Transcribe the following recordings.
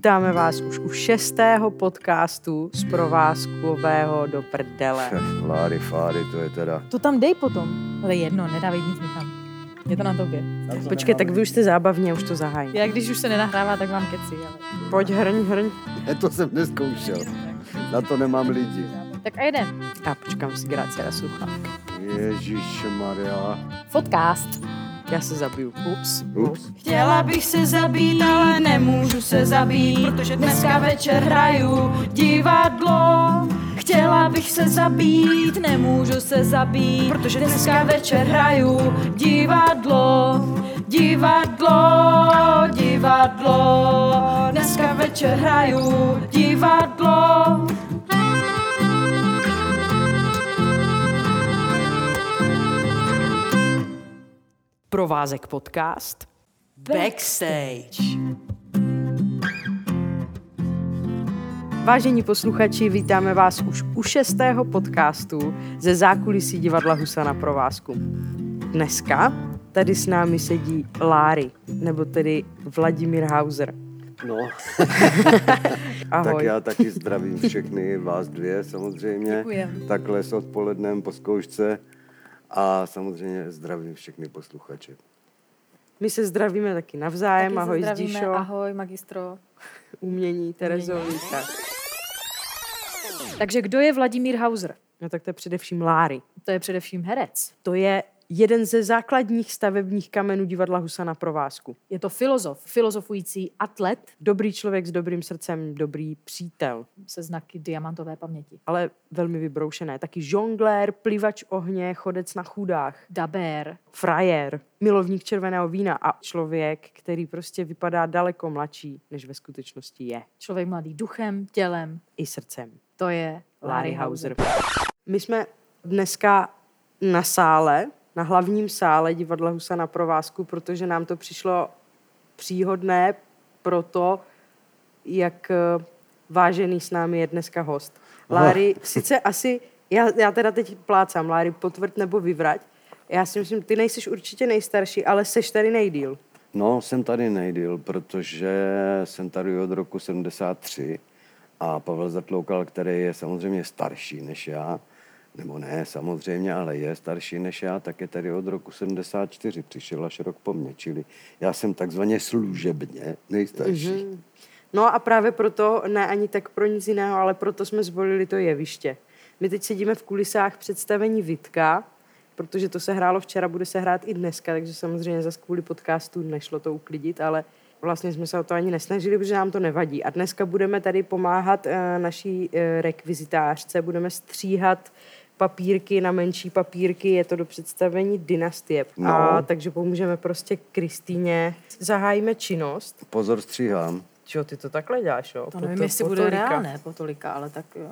Vítáme vás už u šestého podcastu z provázkového do prdele. Láry, fáry, to je teda... To tam dej potom. Ale jedno, nedávej nic nikam. Je to na tobě. Počkej, tak vy už jste zábavně, už to zahaj. Já když už se nenahrává, tak vám keci, ale... Pojď, hrň, hrň. Ne, to jsem neskoušel. Na to nemám lidi. Tak a jeden. Já počkám si gráci na sluchátka. Ježíš Maria. Podcast. Já se zabiju. Ups. Ups. Chtěla bych se zabít, ale nemůžu se zabít, protože dneska večer hraju divadlo. Chtěla bych se zabít, nemůžu se zabít, protože dneska večer hraju divadlo. Divadlo, divadlo, dneska večer hraju divadlo. Provázek podcast. Backstage. Vážení posluchači, vítáme vás už u šestého podcastu ze zákulisí divadla Husa na provázku. Dneska tady s námi sedí Láry, nebo tedy Vladimír Hauser. No, Ahoj. tak já taky zdravím všechny, vás dvě samozřejmě. Děkujem. Takhle s odpolednem po zkoušce. A samozřejmě zdravím všechny posluchače. My se zdravíme taky navzájem. Taky Ahoj zdravíme. Zdišo, Ahoj, magistro. umění, Terezovi. Tak. Takže kdo je Vladimír Hauser? No tak to je především Láry. To je především herec. To je jeden ze základních stavebních kamenů divadla Husa na provázku. Je to filozof, filozofující atlet Dobrý člověk s dobrým srdcem, dobrý přítel, se znaky diamantové paměti. ale velmi vybroušené. Taky žonglér, plivač ohně, chodec na chudách, Dabér. frajer, milovník červeného vína a člověk, který prostě vypadá daleko mladší, než ve skutečnosti je. Člověk mladý duchem, tělem. I srdcem. To je Larry Hauser. My jsme dneska na sále, na hlavním sále divadla Husa na provázku, protože nám to přišlo příhodné pro to, jak eh, vážený s námi je dneska host. Láry, sice asi, já, já teda teď plácám, Láry, potvrd nebo vyvrať. Já si myslím, ty nejsiš určitě nejstarší, ale seš tady nejdíl. No, jsem tady nejdýl, protože jsem tady od roku 73 a Pavel Zatloukal, který je samozřejmě starší než já, nebo ne samozřejmě, ale je starší než já, tak je tady od roku 74, přišel až rok po mně, čili já jsem takzvaně služebně nejstarší. Mm-hmm. No a právě proto, ne ani tak pro nic jiného, ale proto jsme zvolili to jeviště. My teď sedíme v kulisách představení Vitka, protože to se hrálo včera, bude se hrát i dneska, takže samozřejmě zase kvůli podcastu nešlo to uklidit, ale vlastně jsme se o to ani nesnažili, protože nám to nevadí. A dneska budeme tady pomáhat eh, naší eh, rekvizitářce, budeme stříhat papírky na menší papírky, je to do představení dynastie. No. A takže pomůžeme prostě Kristýně. Zahájíme činnost. Pozor, stříhám. Čo, ty to takhle děláš, jo? To Po nevím, to- jestli bude tolika. reálné po tolika, ale tak jo.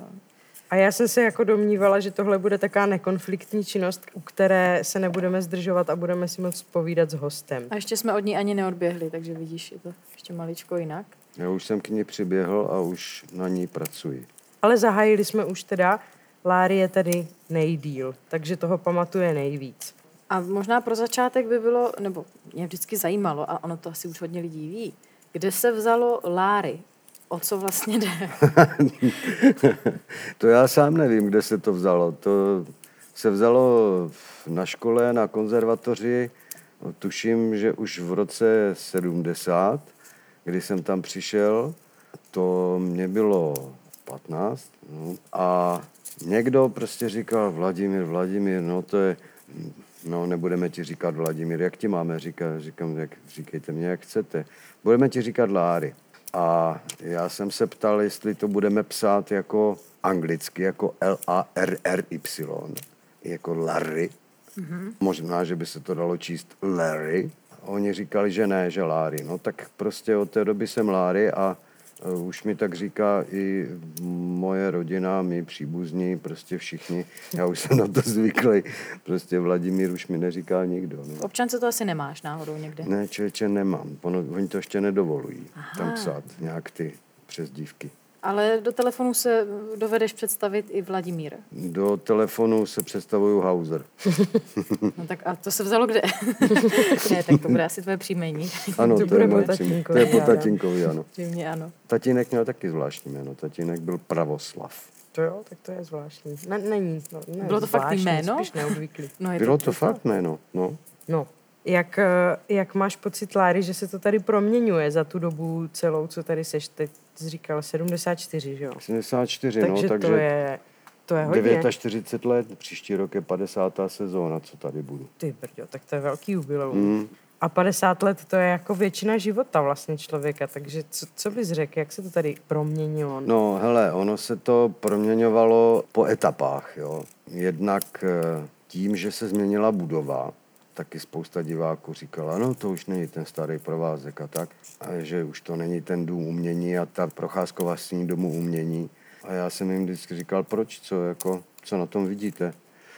A já jsem se jako domnívala, že tohle bude taková nekonfliktní činnost, u které se nebudeme zdržovat a budeme si moc povídat s hostem. A ještě jsme od ní ani neodběhli, takže vidíš, je to ještě maličko jinak. Já už jsem k ní přiběhl a už na ní pracuji. Ale zahájili jsme už teda, Láry je tady nejdíl, takže toho pamatuje nejvíc. A možná pro začátek by bylo, nebo mě vždycky zajímalo, a ono to asi už hodně lidí ví, kde se vzalo Láry? O co vlastně jde? to já sám nevím, kde se to vzalo. To se vzalo na škole, na konzervatoři, tuším, že už v roce 70, kdy jsem tam přišel, to mě bylo 15 no, a někdo prostě říkal Vladimír, Vladimír, no to je, no nebudeme ti říkat Vladimír, jak ti máme říkat? Říkám, jak, říkejte mě, jak chcete. Budeme ti říkat Láry. A já jsem se ptal, jestli to budeme psát jako anglicky, jako L-A-R-R-Y, jako Larry. Mm-hmm. Možná, že by se to dalo číst Larry. Oni říkali, že ne, že Láry. No tak prostě od té doby jsem Láry a už mi tak říká i moje rodina, mý příbuzní, prostě všichni. Já už jsem na to zvyklý. Prostě Vladimír už mi neříká nikdo. No. V občance to asi nemáš náhodou někde. Ne, člověče, nemám. Ono, oni to ještě nedovolují Aha. tam psát nějak ty přezdívky. Ale do telefonu se dovedeš představit i Vladimír. Do telefonu se představuju Hauser. No tak a to se vzalo kde? ne, tak to bude asi tvoje příjmení. Ano, To to, bude je po moje příjmení. To je po tatínkovi, ano. Zřejmě ano. Tatínek měl taky zvláštní jméno. Tatínek byl Pravoslav. To jo, tak to je zvláštní. Ne, není. No, ne, Bylo to fakt zvláštní, jméno? Spíš neobvyklý. No, je Bylo to fakt jméno, no. No, jak, eh, jak máš pocit, Láry, že se to tady proměňuje za tu dobu celou, co tady seš? Teď jsi říkal 74, že jo? 74, Takže, no, takže to je, to je hodně. 49 let, příští rok je 50. sezóna, co tady budu. Ty brďo, tak to je velký jubileum. Mm. A 50 let to je jako většina života vlastně člověka, takže co, co bys řekl, jak se to tady proměnilo? No, hele, ono se to proměňovalo po etapách, jo. Jednak eh, tím, že se změnila budova, taky spousta diváků říkala, no to už není ten starý provázek a tak, a že už to není ten dům umění a ta procházková sní domu umění. A já jsem jim vždycky říkal, proč, co, jako, co na tom vidíte?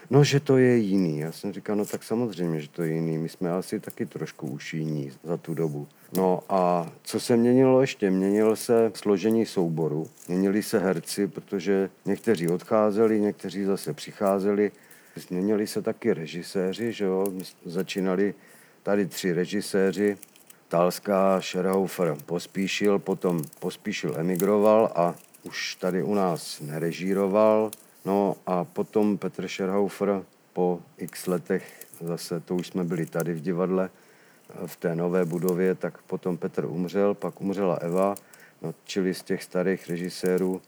No, že to je jiný. Já jsem říkal, no tak samozřejmě, že to je jiný. My jsme asi taky trošku už jiní za tu dobu. No a co se měnilo ještě? Měnilo se složení souboru, měnili se herci, protože někteří odcházeli, někteří zase přicházeli. Změnili se taky režiséři, že jo? Začínali tady tři režiséři, Talská, Scherhofer pospíšil, potom pospíšil emigroval a už tady u nás nerežíroval. No a potom Petr Scherhofer po x letech, zase to už jsme byli tady v divadle, v té nové budově, tak potom Petr umřel, pak umřela Eva, no, čili z těch starých režisérů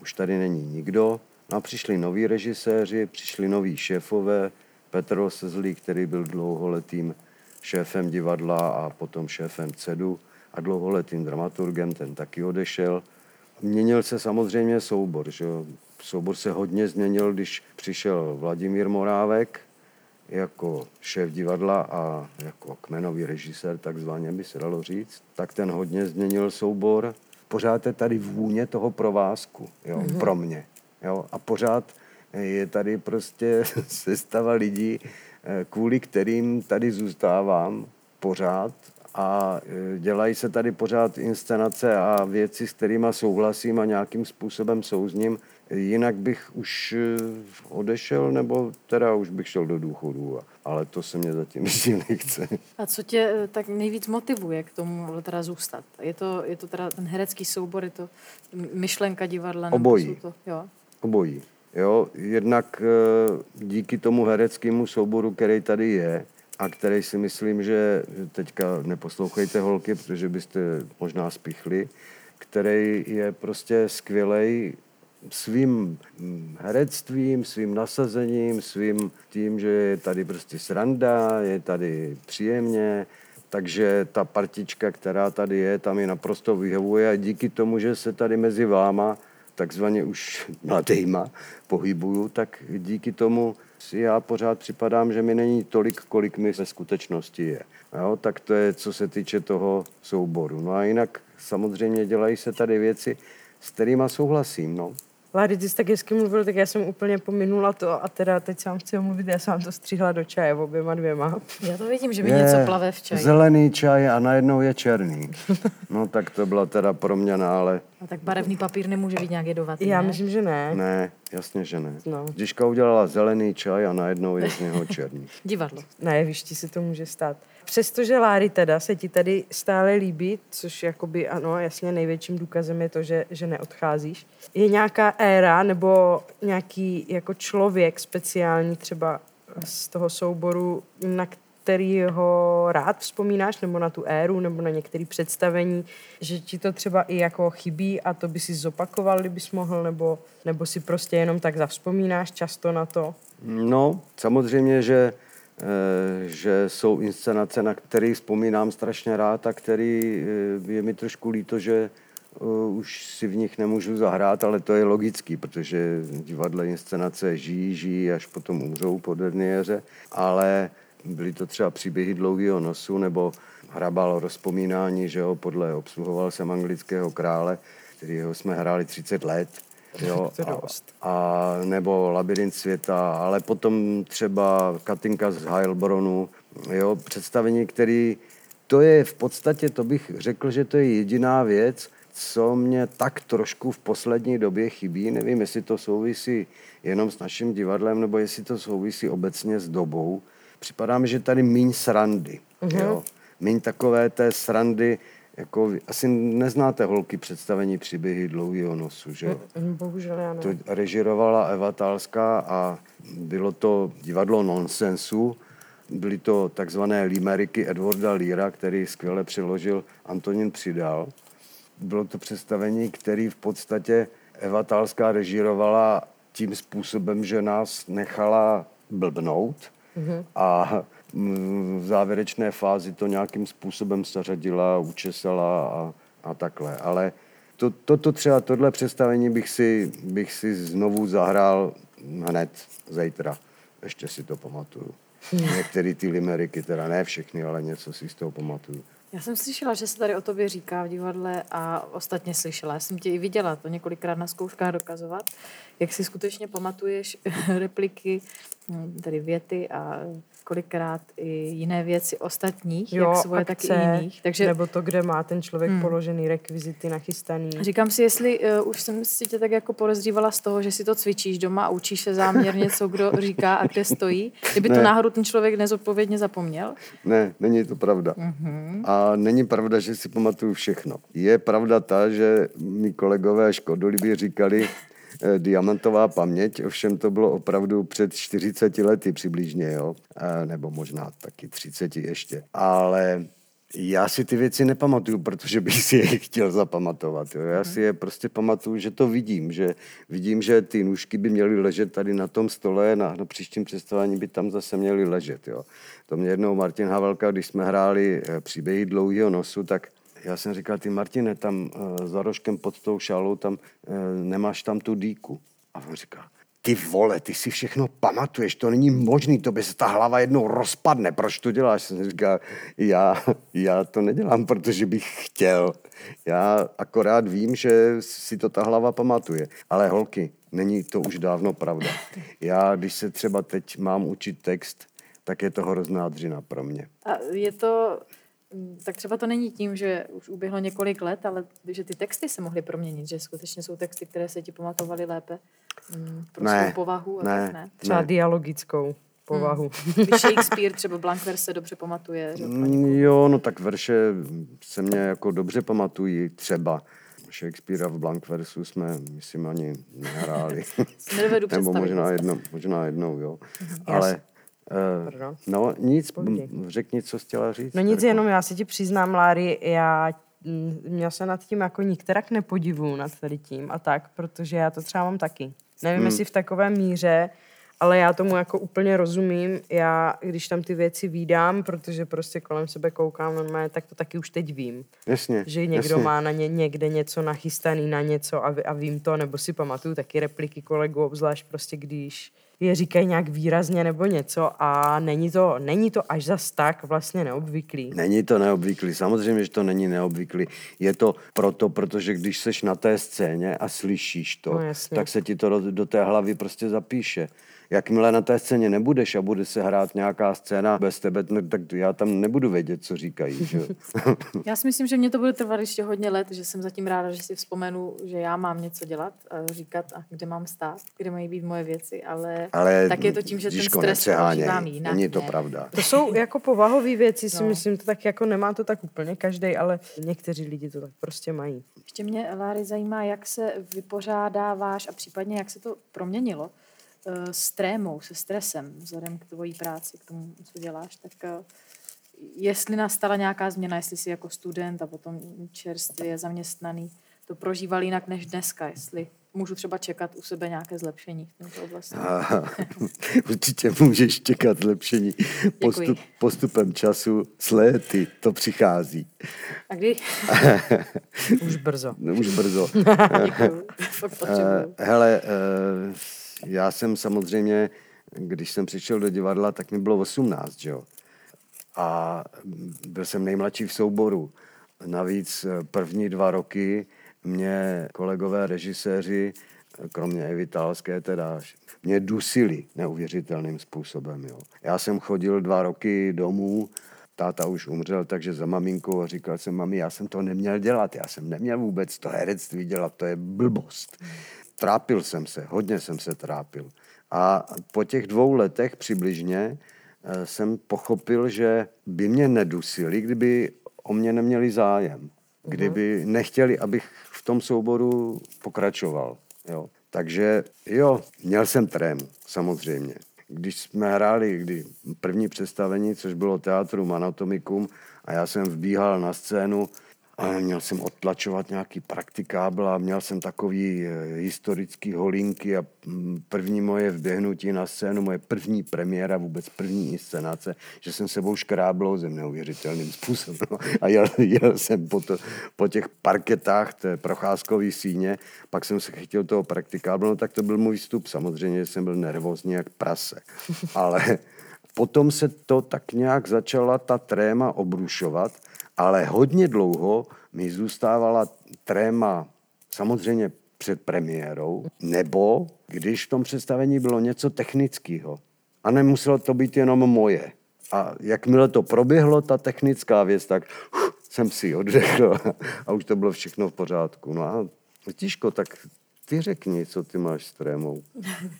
už tady není nikdo. No a přišli noví režiséři, přišli noví šéfové, Petr Osezlý, který byl dlouholetým šéfem divadla a potom šéfem CEDu a dlouholetým dramaturgem, ten taky odešel. Měnil se samozřejmě soubor. Že? Soubor se hodně změnil, když přišel Vladimír Morávek jako šéf divadla a jako kmenový režisér, takzvaně by se dalo říct, tak ten hodně změnil soubor. Pořád je tady vůně toho provázku, jo, mm-hmm. pro mě. Jo, a pořád je tady prostě sestava lidí, eh, kvůli kterým tady zůstávám pořád a eh, dělají se tady pořád inscenace a věci, s kterými souhlasím a nějakým způsobem souzním. Jinak bych už eh, odešel, nebo teda už bych šel do důchodu, ale to se mě zatím ještě nechce. A co tě tak nejvíc motivuje k tomu teda zůstat? Je to, je to teda ten herecký soubor, je to myšlenka divadla? nebo Obojí. jsou To, jo. Obojí. Jo, jednak eh, díky tomu hereckému souboru, který tady je, a který si myslím, že teďka neposlouchejte holky, protože byste možná spichli, který je prostě skvělej svým mm, herectvím, svým nasazením, svým tím, že je tady prostě sranda, je tady příjemně, takže ta partička, která tady je, tam je naprosto vyhovuje a díky tomu, že se tady mezi váma takzvaně už mladejma pohybuju, tak díky tomu si já pořád připadám, že mi není tolik, kolik mi ve skutečnosti je. Jo, tak to je, co se týče toho souboru. No a jinak samozřejmě dělají se tady věci, s kterými souhlasím. No. Lády, ty jsi tak hezky mluvil, tak já jsem úplně pominula to a teda teď sám chci mluvit, já jsem vám to střihla do čaje oběma dvěma. Já to vidím, že mi něco plave v čaji. zelený čaj a najednou je černý. No tak to byla teda proměna, ale A tak barevný papír nemůže být nějak jedovatý, Já ne? myslím, že ne. ne, jasně, že ne. No. Děžka udělala zelený čaj a najednou je z něho černý. Divadlo. Na jevišti se to může stát. Přestože Láry teda se ti tady stále líbí, což jakoby ano, jasně největším důkazem je to, že, že neodcházíš. Je nějaká éra nebo nějaký jako člověk speciální třeba z toho souboru, na který ho rád vzpomínáš, nebo na tu éru, nebo na některé představení, že ti to třeba i jako chybí a to by si zopakoval, kdybys mohl, nebo, nebo si prostě jenom tak zavzpomínáš často na to? No, samozřejmě, že, že jsou inscenace, na které vzpomínám strašně rád a který eh, je mi trošku líto, že eh, už si v nich nemůžu zahrát, ale to je logický, protože divadle inscenace žijí, žijí, až potom umřou po derniéře, ale byly to třeba příběhy dlouhého nosu nebo hrabal rozpomínání, že jo, podle obsluhoval jsem anglického krále, kterýho jsme hráli 30 let. Jo, a, a nebo Labirint světa, ale potom třeba Katinka z Heilbronu, jo, představení, který, to je v podstatě, to bych řekl, že to je jediná věc, co mě tak trošku v poslední době chybí, nevím, jestli to souvisí jenom s naším divadlem, nebo jestli to souvisí obecně s dobou, připadá mi, že tady míň srandy. Mm-hmm. Jo? Míň takové té srandy, jako, asi neznáte holky představení příběhy dlouhého nosu, že? Mm, Bohužel já ne. To režirovala Eva Talská a bylo to divadlo nonsensu. Byly to takzvané limeriky Edwarda Líra, který skvěle přeložil Antonín Přidal. Bylo to představení, který v podstatě Eva Talská režirovala tím způsobem, že nás nechala blbnout mm-hmm. a v závěrečné fázi to nějakým způsobem zařadila, učesala a, a takhle. Ale to, to, to třeba, tohle představení bych si, bych si znovu zahrál hned zítra. Ještě si to pamatuju. Některé ty limeriky, teda ne všechny, ale něco si z toho pamatuju. Já jsem slyšela, že se tady o tobě říká v divadle a ostatně slyšela. Já jsem tě i viděla to několikrát na zkouškách dokazovat, jak si skutečně pamatuješ repliky, hm, tedy věty a kolikrát i jiné věci ostatních, jo, jak svoje, tak i jiných. Takže nebo to, kde má ten člověk hmm. položený rekvizity nachystaný. Říkám si, jestli uh, už jsem si tě tak jako podezřívala z toho, že si to cvičíš doma a učíš se záměrně, co kdo říká a kde stojí. Kdyby ne. to náhodou ten člověk nezodpovědně zapomněl? Ne, není to pravda. Uh-huh. A není pravda, že si pamatuju všechno. Je pravda ta, že mi kolegové škodolibí říkali, Eh, diamantová paměť, ovšem to bylo opravdu před 40 lety přibližně, jo? nebo možná taky 30 ještě. Ale já si ty věci nepamatuju, protože bych si je chtěl zapamatovat. Jo. Já si je prostě pamatuju, že to vidím, že vidím, že ty nůžky by měly ležet tady na tom stole, na, na příštím představení by tam zase měly ležet. Jo. To mě jednou Martin Havelka, když jsme hráli eh, příběhy dlouhého nosu, tak já jsem říkal, ty Martine, tam uh, za rožkem pod tou šálou, tam uh, nemáš tam tu dýku. A on říká, ty vole, ty si všechno pamatuješ, to není možný, to by se ta hlava jednou rozpadne, proč to děláš? Jsem říkal, já, já to nedělám, protože bych chtěl. Já akorát vím, že si to ta hlava pamatuje. Ale holky, není to už dávno pravda. Já, když se třeba teď mám učit text, tak je to hrozná dřina pro mě. A je to tak třeba to není tím, že už uběhlo několik let, ale že ty texty se mohly proměnit, že skutečně jsou texty, které se ti pamatovaly lépe mm, pro ne, svou povahu. A ne, tak ne. Třeba ne. dialogickou povahu. Hmm. Shakespeare třeba Blankver se dobře pamatuje. Že mm, jo, no tak verše se mě jako dobře pamatují třeba. Shakespearea v Blankversu jsme, myslím, ani nehráli. Nebo možná, jedno, možná jednou, jo. Ale Uh, no nic, Povídej. řekni, co jsi chtěla říct. No nic, jenom já si ti přiznám, Lári, já mě se nad tím jako nikterak nepodivu nad tady tím a tak, protože já to třeba mám taky. Nevím, hmm. jestli v takové míře, ale já tomu jako úplně rozumím. Já, když tam ty věci výdám, protože prostě kolem sebe koukám normálně, tak to taky už teď vím. Jasně. Že někdo jasně. má na ně, někde něco nachystaný na něco a, a vím to, nebo si pamatuju taky repliky kolegů, obzvlášť prostě když je říkají nějak výrazně nebo něco a není to, není to až zas tak vlastně neobvyklý. Není to neobvyklý, samozřejmě, že to není neobvyklý. Je to proto, protože když seš na té scéně a slyšíš to, No, tak se ti to do, do té hlavy prostě zapíše. Jakmile na té scéně nebudeš a bude se hrát nějaká scéna bez tebe, no, tak já tam nebudu vědět, co říkají. Že? já si myslím, že mě to bude trvat ještě hodně let, že jsem zatím ráda, že si vzpomenu, že já mám něco dělat, a říkat, a kde mám stát, kde mají být moje věci, ale, ale tak je to tím, že ten stres prožívám jinak. Není to ne. pravda. To jsou jako povahové věci, si no. myslím, to tak jako nemá to tak úplně každý, ale někteří lidi to tak prostě mají. Ještě mě, Láry, zajímá, jak se vypořádáváš a případně jak se to proměnilo Eh, s trémou, se stresem, vzhledem k tvojí práci, k tomu, co děláš, tak eh, jestli nastala nějaká změna, jestli jsi jako student a potom čerstvě zaměstnaný, to prožíval jinak než dneska, jestli můžu třeba čekat u sebe nějaké zlepšení v této oblasti. určitě můžeš čekat zlepšení Postup, postupem času s léty, to přichází. A kdy? už brzo. už brzo. Děkuju, uh, hele, uh, já jsem samozřejmě, když jsem přišel do divadla, tak mi bylo 18, že jo. A byl jsem nejmladší v souboru. Navíc první dva roky mě kolegové režiséři, kromě Evy Talské teda, mě dusili neuvěřitelným způsobem. Jo. Já jsem chodil dva roky domů táta už umřel, takže za maminkou a říkal jsem, mami, já jsem to neměl dělat, já jsem neměl vůbec to herectví dělat, to je blbost. Trápil jsem se, hodně jsem se trápil. A po těch dvou letech přibližně eh, jsem pochopil, že by mě nedusili, kdyby o mě neměli zájem. Kdyby nechtěli, abych tom souboru pokračoval. Jo. Takže jo, měl jsem trému, samozřejmě. Když jsme hráli kdy první představení, což bylo Teatrum Anatomicum, a já jsem vbíhal na scénu, měl jsem odtlačovat nějaký praktikábl a měl jsem takový eh, historický holinky a mm, první moje vběhnutí na scénu, moje první premiéra, vůbec první inscenace, že jsem sebou škrábl zem neuvěřitelným způsobem. A jel, jel jsem po, to, po těch parketách té procházkové síně, pak jsem se chytil toho praktikáblu, no tak to byl můj vstup. Samozřejmě jsem byl nervózní jak prase. Ale potom se to tak nějak začala ta tréma obrušovat ale hodně dlouho mi zůstávala tréma samozřejmě před premiérou, nebo když v tom představení bylo něco technického. A nemuselo to být jenom moje. A jakmile to proběhlo, ta technická věc, tak uf, jsem si oddechl a už to bylo všechno v pořádku. No a tížko, tak ty řekni, co ty máš s trémou.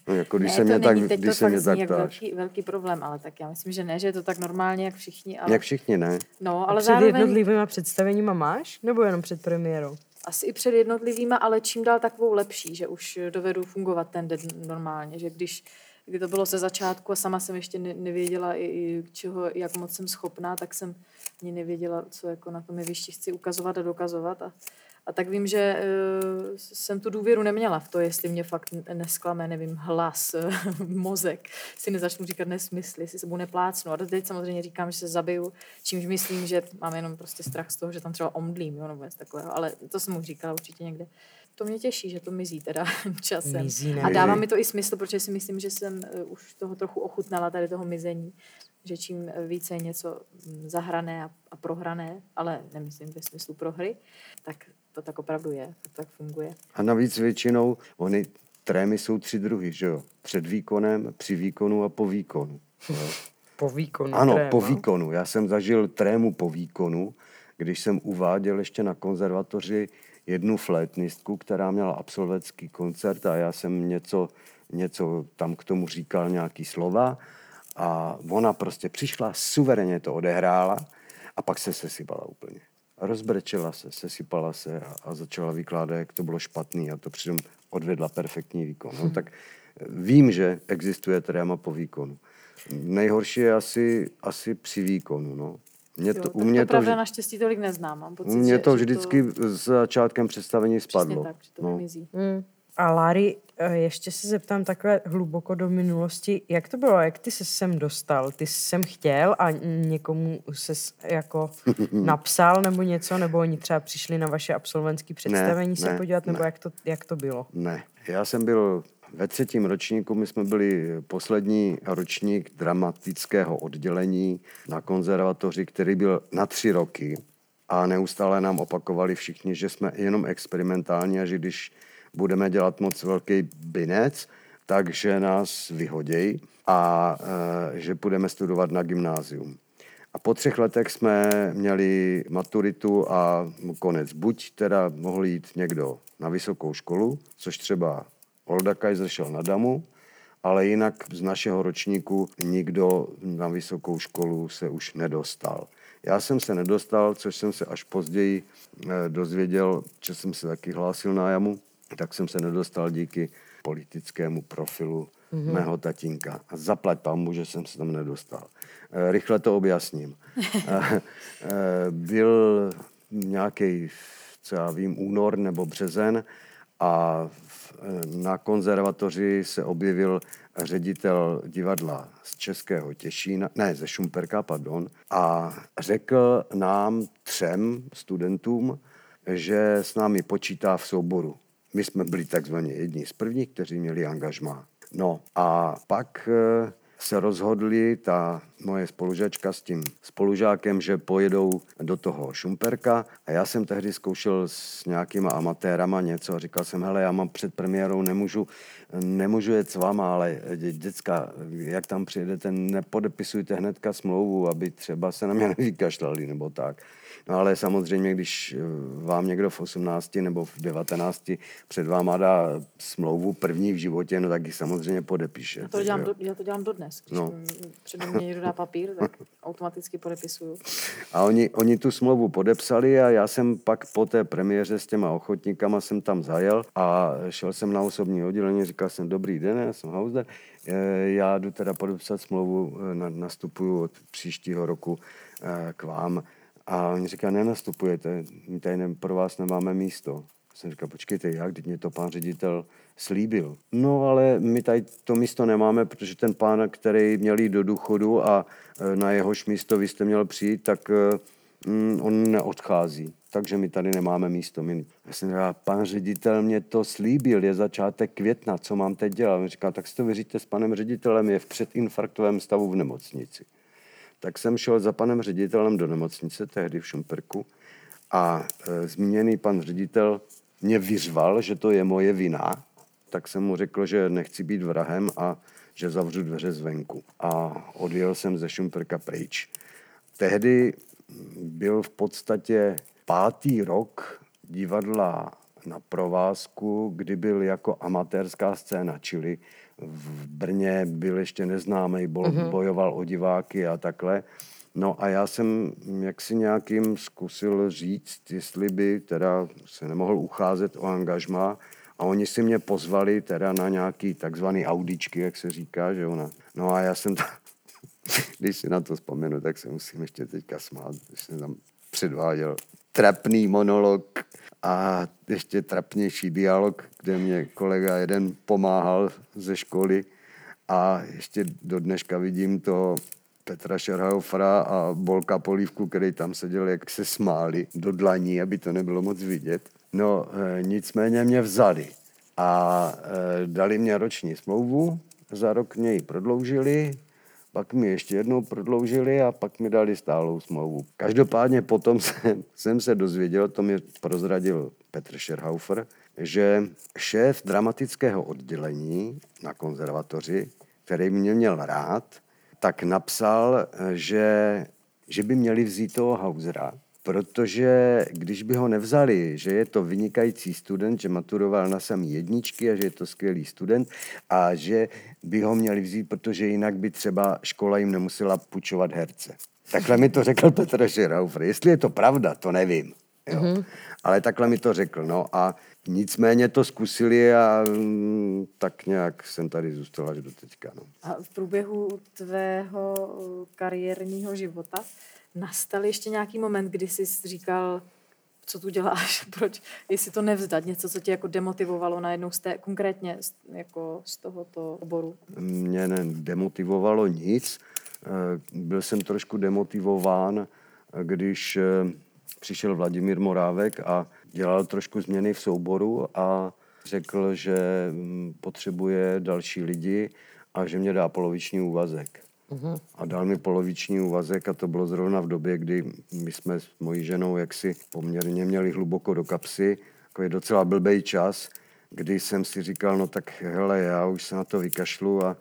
No, jako když ne, se mě tak, teď když to se mě tak ptáš. velký, velký problém, ale tak já myslím, že ne, že je to tak normálně, jak všichni. Ale... Jak všichni, ne? No, ale před zároveň jednotlivými představeníma máš? Nebo jenom před premiérou? asi i před jednotlivýma, ale čím dál takovou lepší, že už dovedu fungovat ten den normálně, že když kdy to bylo ze začátku a sama jsem ještě ne- nevěděla, i, i čeho, jak moc jsem schopná, tak jsem ani nevěděla, co jako na tom jevišti chci ukazovat a dokazovat. A, a tak vím, že uh, jsem tu důvěru neměla v to, jestli mě fakt nesklame, nevím, hlas, mozek, si nezačnu říkat nesmysly, si sebou neplácnu. A teď samozřejmě říkám, že se zabiju, čímž myslím, že mám jenom prostě strach z toho, že tam třeba omdlím, jo, nebo něco takového. Ale to jsem už říkala určitě někde. To mě těší, že to mizí teda časem. Mizí, ne? a dává mi to i smysl, protože si myslím, že jsem uh, už toho trochu ochutnala tady toho mizení že čím více je něco mm, zahrané a, a prohrané, ale nemyslím ve smyslu prohry, tak to tak opravdu je, to tak funguje. A navíc většinou, oni trémy jsou tři druhy, že jo? Před výkonem, při výkonu a po výkonu. Jo? Po výkonu Ano, tréma. po výkonu. Já jsem zažil trému po výkonu, když jsem uváděl ještě na konzervatoři jednu flétnistku, která měla absolventský koncert a já jsem něco, něco tam k tomu říkal, nějaký slova a ona prostě přišla, suverénně to odehrála a pak se sesypala úplně. Rozbrečela se, sesypala se a, a začala vykládat, jak to bylo špatný a to přitom odvedla perfektní výkon. No, tak vím, že existuje tréma po výkonu. Nejhorší je asi, asi při výkonu. No. Mě Jo, to, tak u mě to to, pravda vž- naštěstí tolik neznám. Mám pocit, mě že, to že vždycky s začátkem představení Přesně spadlo. tak, že to no. vymizí. Mm. A Lári, eh, ještě se zeptám takhle hluboko do minulosti. Jak to bylo? Jak ty se sem dostal? Ty jsi sem chtěl a někomu se jako napsal nebo něco? Nebo oni třeba přišli na vaše absolventské představení se ne, podívat? Nebo ne. jak to, jak to bylo? Ne, já jsem byl ve třetím ročníku, my jsme byli poslední ročník dramatického oddělení na konzervatoři, který byl na tři roky a neustále nám opakovali všichni, že jsme jenom experimentální a že když budeme dělat moc velký binec, takže nás vyhodějí a e, že budeme studovat na gymnázium. A po třech letech jsme měli maturitu a konec. Buď teda mohl jít někdo na vysokou školu, což třeba Olda Kaiser šel na Damu, ale jinak z našeho ročníku nikdo na vysokou školu se už nedostal. Já jsem se nedostal, což jsem se až později eh, dozvěděl, že jsem se taky hlásil na jamu, tak jsem se nedostal díky politickému profilu mm-hmm. mého tatínka. A zaplať pambu, že jsem se tam nedostal. Eh, Rychle to objasním. Eh, Byl nějaký, co já vím, únor nebo březen a v- na konzervatoři se objevil ředitel divadla z Českého Těšína, ne, ze Šumperka, pardon, a řekl nám třem studentům, že s námi počítá v souboru. My jsme byli takzvaně jedni z prvních, kteří měli angažmá. No a pak eh, se rozhodli, ta moje spolužačka s tím spolužákem, že pojedou do toho Šumperka a já jsem tehdy zkoušel s nějakýma amatérama něco a říkal jsem, hele, já mám před premiérou, nemůžu, nemůžu jet s váma, ale děcka, jak tam přijedete, nepodepisujte hnedka smlouvu, aby třeba se na mě nevykašlali nebo tak. No ale samozřejmě, když eh, vám někdo v 18 nebo v 19 před váma dá smlouvu první v životě, no tak ji samozřejmě podepíše. Já to dělám, do, já to dělám dodnes. Když no. přede mě někdo dá papír, tak automaticky podepisuju. A oni, oni tu smlouvu podepsali a já jsem pak po té premiéře s těma ochotníkama jsem tam zajel a šel jsem na osobní oddělení, říkal jsem, dobrý den, já jsem Hauser, eh, já jdu teda podepsat smlouvu, eh, nastupuju od příštího roku k vám a oni říkají, nenastupujete, my tady pro vás nemáme místo. Jsem říkal, počkejte, jak, teď mě to pán ředitel slíbil. No ale my tady to místo nemáme, protože ten pán, který měl jít do důchodu a e, na jehož místo vy jste měl přijít, tak mm, on neodchází. Takže my tady nemáme místo. My, já jsem říkal, pan ředitel mě to slíbil, je začátek května, co mám teď dělat? On říkal, tak si to vyříte s panem ředitelem, je v předinfarktovém stavu v nemocnici tak jsem šel za panem ředitelem do nemocnice, tehdy v Šumperku, a e, zmíněný pan ředitel mě vyřval, že to je moje vina, tak jsem mu řekl, že nechci být vrahem a že zavřu dveře zvenku. A odjel jsem ze Šumperka pryč. Tehdy byl v podstatě pátý rok divadla na provázku, kdy byl jako amatérská scéna, čili v Brně byl ještě neznámý, uh-huh. bojoval o diváky a takhle. No a já jsem jaksi nějakým zkusil říct, jestli by teda se nemohl ucházet o angažma a oni si mě pozvali teda na nějaký takzvaný audičky, jak se říká, že ona. No a já jsem tam, když si na to vzpomenu, tak se musím ještě teďka smát, když jsem tam předváděl trapný monolog a ještě trapnější dialog, kde mě kolega jeden pomáhal ze školy a ještě do dneška vidím toho Petra Šerhaufera a Bolka Polívku, který tam seděl, jak se smáli do dlaní, aby to nebylo moc vidět. No, e, nicméně mě vzali a e, dali mě roční smlouvu, za rok mě ji prodloužili, pak mi ještě jednou prodloužili a pak mi dali stálou smlouvu. Každopádně potom jsem, jsem se dozvěděl, to mi prozradil Petr Scherhaufer, že šéf dramatického oddělení na konzervatoři, který mě měl rád, tak napsal, že, že by měli vzít toho Hausera, protože když by ho nevzali, že je to vynikající student, že maturoval na samý jedničky a že je to skvělý student a že by ho měli vzít, protože jinak by třeba škola jim nemusela půjčovat herce. Takhle mi to řekl Petr Schiraufer. Jestli je to pravda, to nevím. Jo. Mm-hmm. Ale takhle mi to řekl. No a nicméně to zkusili a mm, tak nějak jsem tady zůstal až do teďka. No. A v průběhu tvého kariérního života nastal ještě nějaký moment, kdy jsi říkal, co tu děláš, proč, jestli to nevzdat, něco, co tě jako demotivovalo najednou z té, konkrétně z, jako z tohoto oboru? Mě demotivovalo nic. Eh, byl jsem trošku demotivován, když eh, přišel Vladimír Morávek a dělal trošku změny v souboru a řekl, že mm, potřebuje další lidi a že mě dá poloviční úvazek. Uh-huh. A dal mi poloviční úvazek a to bylo zrovna v době, kdy my jsme s mojí ženou jaksi poměrně měli hluboko do kapsy, je docela blbej čas, kdy jsem si říkal, no tak hele, já už se na to vykašlu a,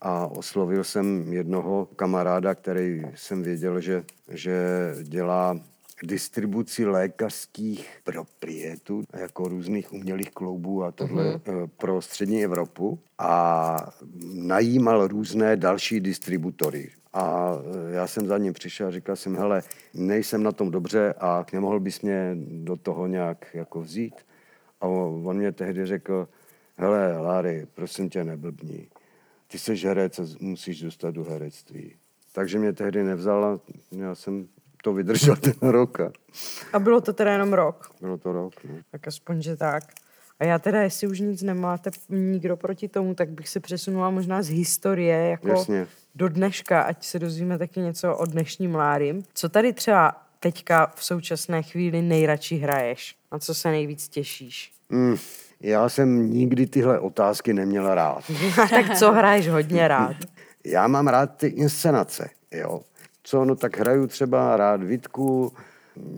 a oslovil jsem jednoho kamaráda, který jsem věděl, že, že dělá distribuci lékařských proprietů, jako různých umělých kloubů a tohle uh-huh. pro střední Evropu a najímal různé další distributory. A eh, já jsem za ním přišel a říkal jsem, hele, nejsem na tom dobře a nemohl bys mě do toho nějak jako vzít? A on mě tehdy řekl, hele, Láry, prosím tě, neblbni. Ty jsi herec a musíš zůstat do herectví. Takže mě tehdy nevzala, já jsem to vydržel ten rok. A... a bylo to teda jenom rok? Bylo to rok, no. Tak aspoň, že tak. A já teda, jestli už nic nemáte nikdo proti tomu, tak bych se přesunula možná z historie jako Jasně. do dneška, ať se dozvíme taky něco o dnešním Lárim. Co tady třeba teďka v současné chvíli nejradši hraješ? Na co se nejvíc těšíš? Mm, já jsem nikdy tyhle otázky neměla rád. tak co hraješ hodně rád? Já mám rád ty inscenace Jo. Co, no tak hraju třeba rád Vitku,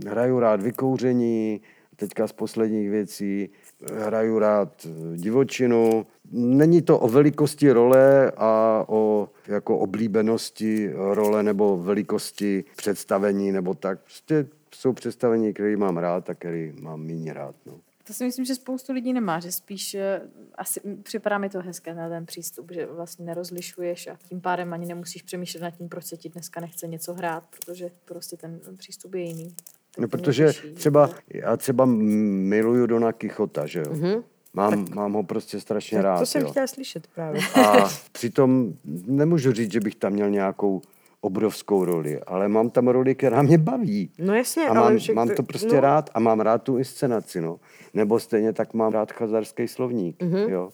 hraju rád vykouření, teďka z posledních věcí, hraju rád divočinu. Není to o velikosti role a o jako oblíbenosti role nebo velikosti představení nebo tak. Prostě jsou představení, které mám rád a které mám méně rád. No. To si myslím, že spoustu lidí nemá, že spíš eh, asi připadá mi to hezké na ten přístup, že vlastně nerozlišuješ a tím pádem ani nemusíš přemýšlet nad tím, proč se ti dneska nechce něco hrát, protože prostě ten přístup je jiný. Tak No, protože těší. třeba, já třeba miluju Dona Kichota, že jo. Mm-hmm. Mám, mám ho prostě strašně rád. To jsem jo. chtěla slyšet právě. A přitom nemůžu říct, že bych tam měl nějakou obrovskou roli, ale mám tam roli, která mě baví. No jasně, a ale mám, však mám to- prostě no. rád a mám rád tu inscenaci, no. Nebo stejně tak mám rád chazarský slovník, Mhm. mm-hmm. jo.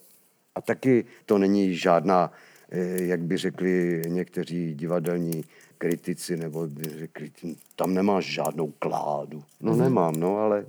A taky to není žádná, eh, jak by řekli někteří divadelní kritici, nebo by řekli, tam nemáš žádnou kládu. No Mhm. mm-hmm. nemám, no, ale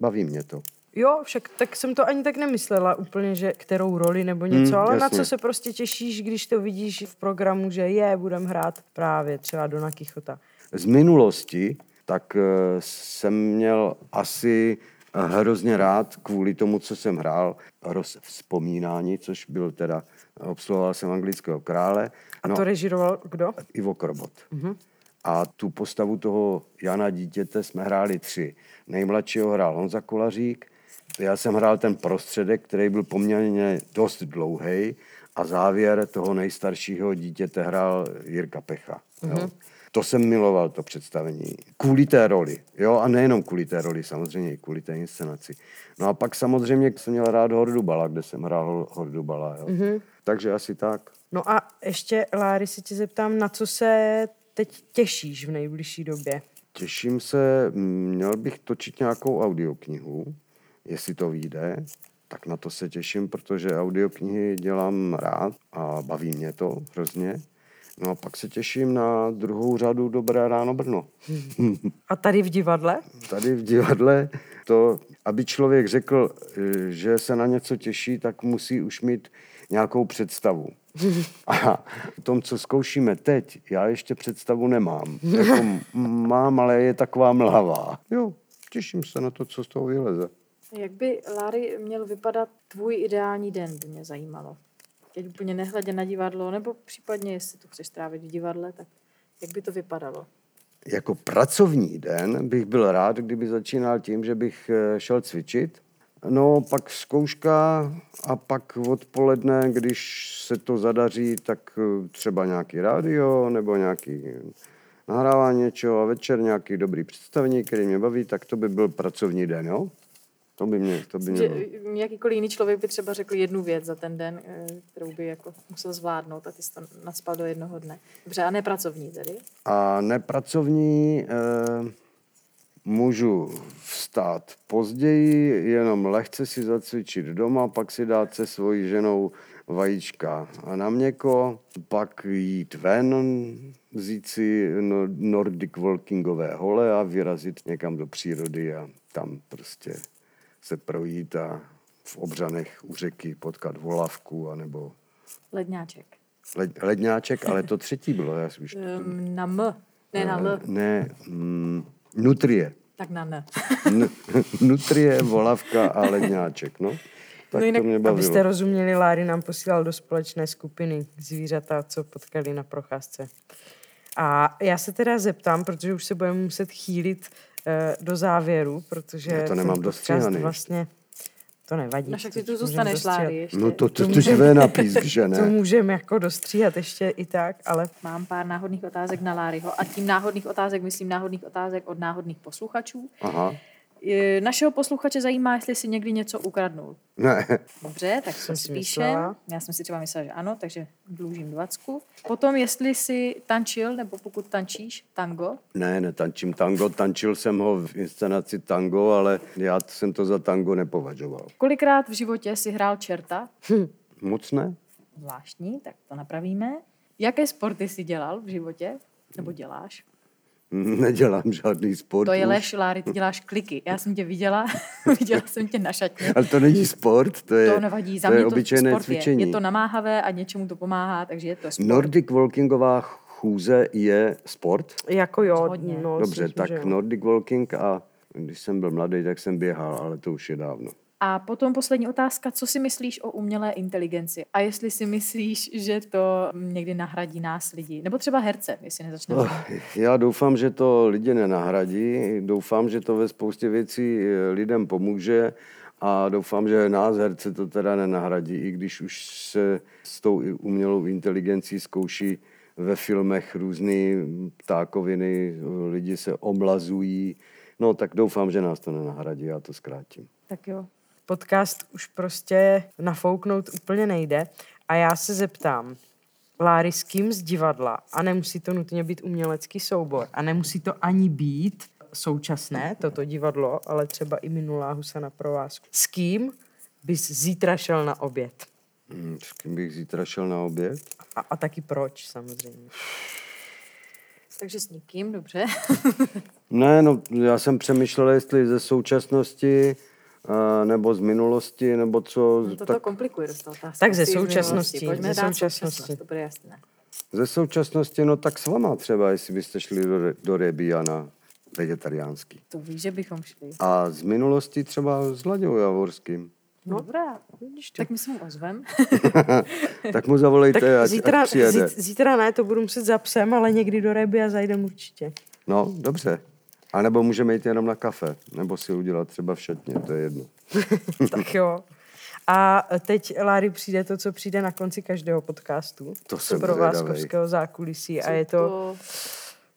baví mě to. Jo, však tak jsem to ani tak nemyslela úplně, že kterou roli nebo něco, Hmm, ale na jasně. co se prostě těšíš, když to vidíš v programu, že je, budem hrát právě třeba Dona Kichota. z minulosti, tak eh, jsem měl asi eh, hrozně rád kvůli tomu, co jsem hrál, rozvzpomínání, což byl teda, obsluhoval jsem anglického krále. A to režiroval kdo? Ivo Korbot. Mm-hmm. A tu postavu toho Jana dítěte jsme hráli tři. Nejmladšího hrál Honza Kolařík, já jsem hrál ten prostředek, který byl poměrně dost dlouhý a závěr toho nejstaršího dítěte hrál Jirka Pecha. Mm-hmm. Jo. To jsem miloval, to představení. Kvůli té roli. Jo, a nejenom kvůli té roli, samozřejmě i kvůli té inscenaci. No a pak samozřejmě jsem měl rád Hordubala, kde jsem hrál Hordubala. Jo. Mm-hmm. Takže asi tak. No a ještě, Láry, se tě zeptám, na co se teď těšíš v nejbližší době? Těším se, měl bych točit nějakou audioknihu, jestli to vyjde, tak na to se těším, protože audioknihy dělám rád a baví mě to hrozně. No a pak se těším na druhou řadu Dobré ráno Brno. A tady v divadle? Tady v divadle to, aby člověk řekl, že se na něco těší, tak musí už mít nějakou představu. A o tom, co zkoušíme teď, já ještě představu nemám. Jako mám, ale je taková mlhavá. Jo, těším se na to, co z toho vyleze. Jak by, Láry, měl vypadat tvůj ideální den, by mě zajímalo. Teď úplně nehledě na divadlo, nebo případně, jestli to chceš trávit v divadle, tak jak by to vypadalo? Jako pracovní den bych byl rád, kdyby začínal tím, že bych eh, šel cvičit. No, pak zkouška a pak odpoledne, když se to zadaří, tak eh, třeba nějaký rádio nebo nějaký nahrávání něčeho a večer nějaký dobrý představení, který mě baví, tak to by byl pracovní den, jo? To by mě, to by mě bylo. jakýkoliv jiný člověk by třeba řekl jednu věc za ten den, eh, kterou by jako musel zvládnout a ty jsi to nadspal do jednoho dne. Dobře, a nepracovní tedy? A nepracovní eh, můžu vstát později, jenom lehce si zacvičit doma, pak si dát se svojí ženou vajíčka a na měko, pak jít ven, vzít si no- Nordic walkingové hole a vyrazit někam do přírody a tam prostě se projít a v obřanech u řeky potkat volavku anebo Ledňáček. led, ledňáček, ale to třetí bylo, já si už... Um, na M, ne na L, Ne, mm, nutrie. tak na N. Nutrie, volavka a ledňáček, no. Tak No jinak, to mě bavilo. Abyste rozuměli, Láry nám posílal do společné skupiny zvířata, co potkali na procházce. A já se teda zeptám, protože už se budeme muset chýlit eh, do závěru, protože Já to nemám dostříhaný. vlastně to nevadí. No však ty to tu zůstaneš, ještě. No to, to, to, to je na písk, že To ne? můžeme jako dostříhat ještě i tak, ale Mám pár náhodných otázek na Láryho a tím náhodných otázek myslím náhodných otázek od náhodných posluchačů. Aha, Našeho posluchače zajímá, jestli si někdy něco ukradnul. ne. Dobře, tak Jsem to si spíše. myslela. Já jsem si třeba myslela, že ano, takže dlužím dvacku. Potom, jestli si tančil, nebo pokud tančíš, tango. Ne, netančím tango, tančil jsem ho v inscenaci tango, ale já jsem to za tango nepovažoval. Kolikrát v životě si hrál čerta? Moc ne? Zvláštní, tak to napravíme. Jaké sporty si dělal v životě? Nebo děláš? Nedělám žádný sport. To je lež, Láry, ty děláš kliky. Já jsem tě viděla, viděla jsem tě na šatně. Ale to není sport, to je, To nevadí, za to mě je to obyčejné sport cvičení. je. Je to namáhavé a něčemu to pomáhá, takže je to sport. Nordic walkingová chůze je sport? Jako jo, Hodně. no, Dobře, tak jo. Nordic Walking a když jsem byl mladý, tak jsem běhal, ale to už je dávno. A potom poslední otázka, co si myslíš o umělé inteligenci? A jestli si myslíš, že to někdy nahradí nás lidi? Nebo třeba herce, jestli nezačneme. Oh, Já doufám, že to lidi nenahradí, doufám, že to ve spoustě věcí eh, lidem pomůže a doufám, že nás herce to teda nenahradí, i když už se s tou umělou inteligencí zkouší ve filmech různé ptákoviny, lidi se omlazují, no tak doufám, že nás to nenahradí, já to zkrátím. Tak jo. Podcast už prostě nafouknout úplně nejde. A já se zeptám, Láry, s kým z divadla, a nemusí to nutně být umělecký soubor, a nemusí to ani být současné, toto divadlo, ale třeba i minulá husa na provázku. S kým bys zítra šel na oběd? Hmm, S kým bych zítra šel na oběd? A, a taky proč, samozřejmě. Takže s nikým, dobře. Ne, no, já jsem přemýšlel, jestli ze současnosti, nebo z minulosti, nebo co. No to tak to komplikuje dost otázka. Tak ze současnosti. Pojďme ze dát současnosti. současnost, to bude jasné. ze současnosti, no tak s váma třeba, jestli byste šli do, do Rebia na vegetariánský. To víš, že bychom šli. A z minulosti třeba s Laďou Javorským. No. Dobrá, Vidíš to. tak my se mu ozvem. Tak mu zavolejte, Tak ať, zítra, ať přijede. zí, zítra ne, to budu muset za psem, ale někdy do Reby a zajdem určitě. No, dobře. A nebo můžeme jít jenom na kafe, nebo si udělat třeba v šatně, to je jedno. tak jo. A teď, Láry, přijde to, co přijde na konci každého podcastu. To jsem pro. Váskovského zákulisí. A je to,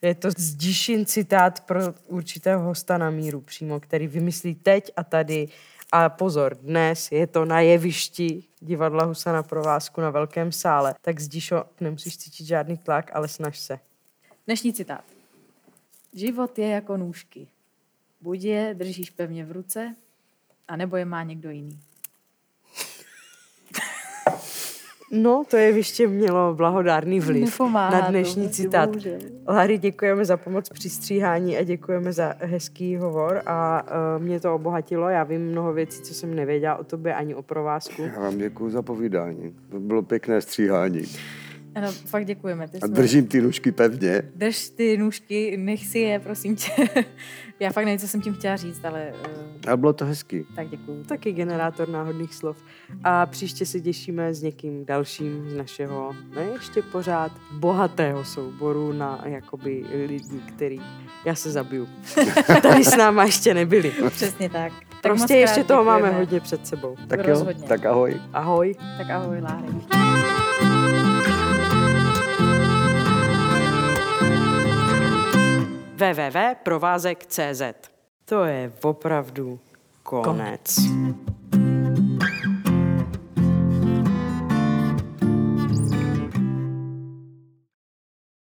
je to zdišin citát pro určitého hosta na míru přímo, který vymyslí teď a tady. A pozor, dnes je to na jevišti divadla Husa na provázku na velkém sále. Tak zdišo, nemusíš cítit žádný tlak, ale snaž se. Dnešní citát. Život je jako nůžky. Buď je držíš pevně v ruce, anebo je má někdo jiný. No, to je ještě mělo blahodárný vliv Nepomáhá na to, dnešní prostě citát. Láry, děkujeme za pomoc při stříhání a děkujeme za hezký hovor a uh, mě to obohatilo. Já vím mnoho věcí, co jsem nevěděla o tobě ani o provázku. Já vám děkuji za povídání. To bylo pěkné stříhání. Ano, fakt děkujeme. Ty A jsme- držím ty nůžky pevně. Drž ty nůžky, nech si je, prosím tě. Já fakt nevím, co jsem tím chtěla říct, ale uh, Ale bylo to hezký. tak děkuju. Taky generátor náhodných slov. A příště se těšíme s někým dalším z našeho, ne ještě pořád, bohatého souboru na jakoby lidi, který já se zabiju. Tady s náma ještě nebyli. Přesně tak. tak Prostě ještě toho máme děkujeme. hodně před sebou. Tak Rozhodně. jo, tak ahoj. Ahoj. Tak ahoj, Láry. www.provázek.cz To je opravdu konec. konec.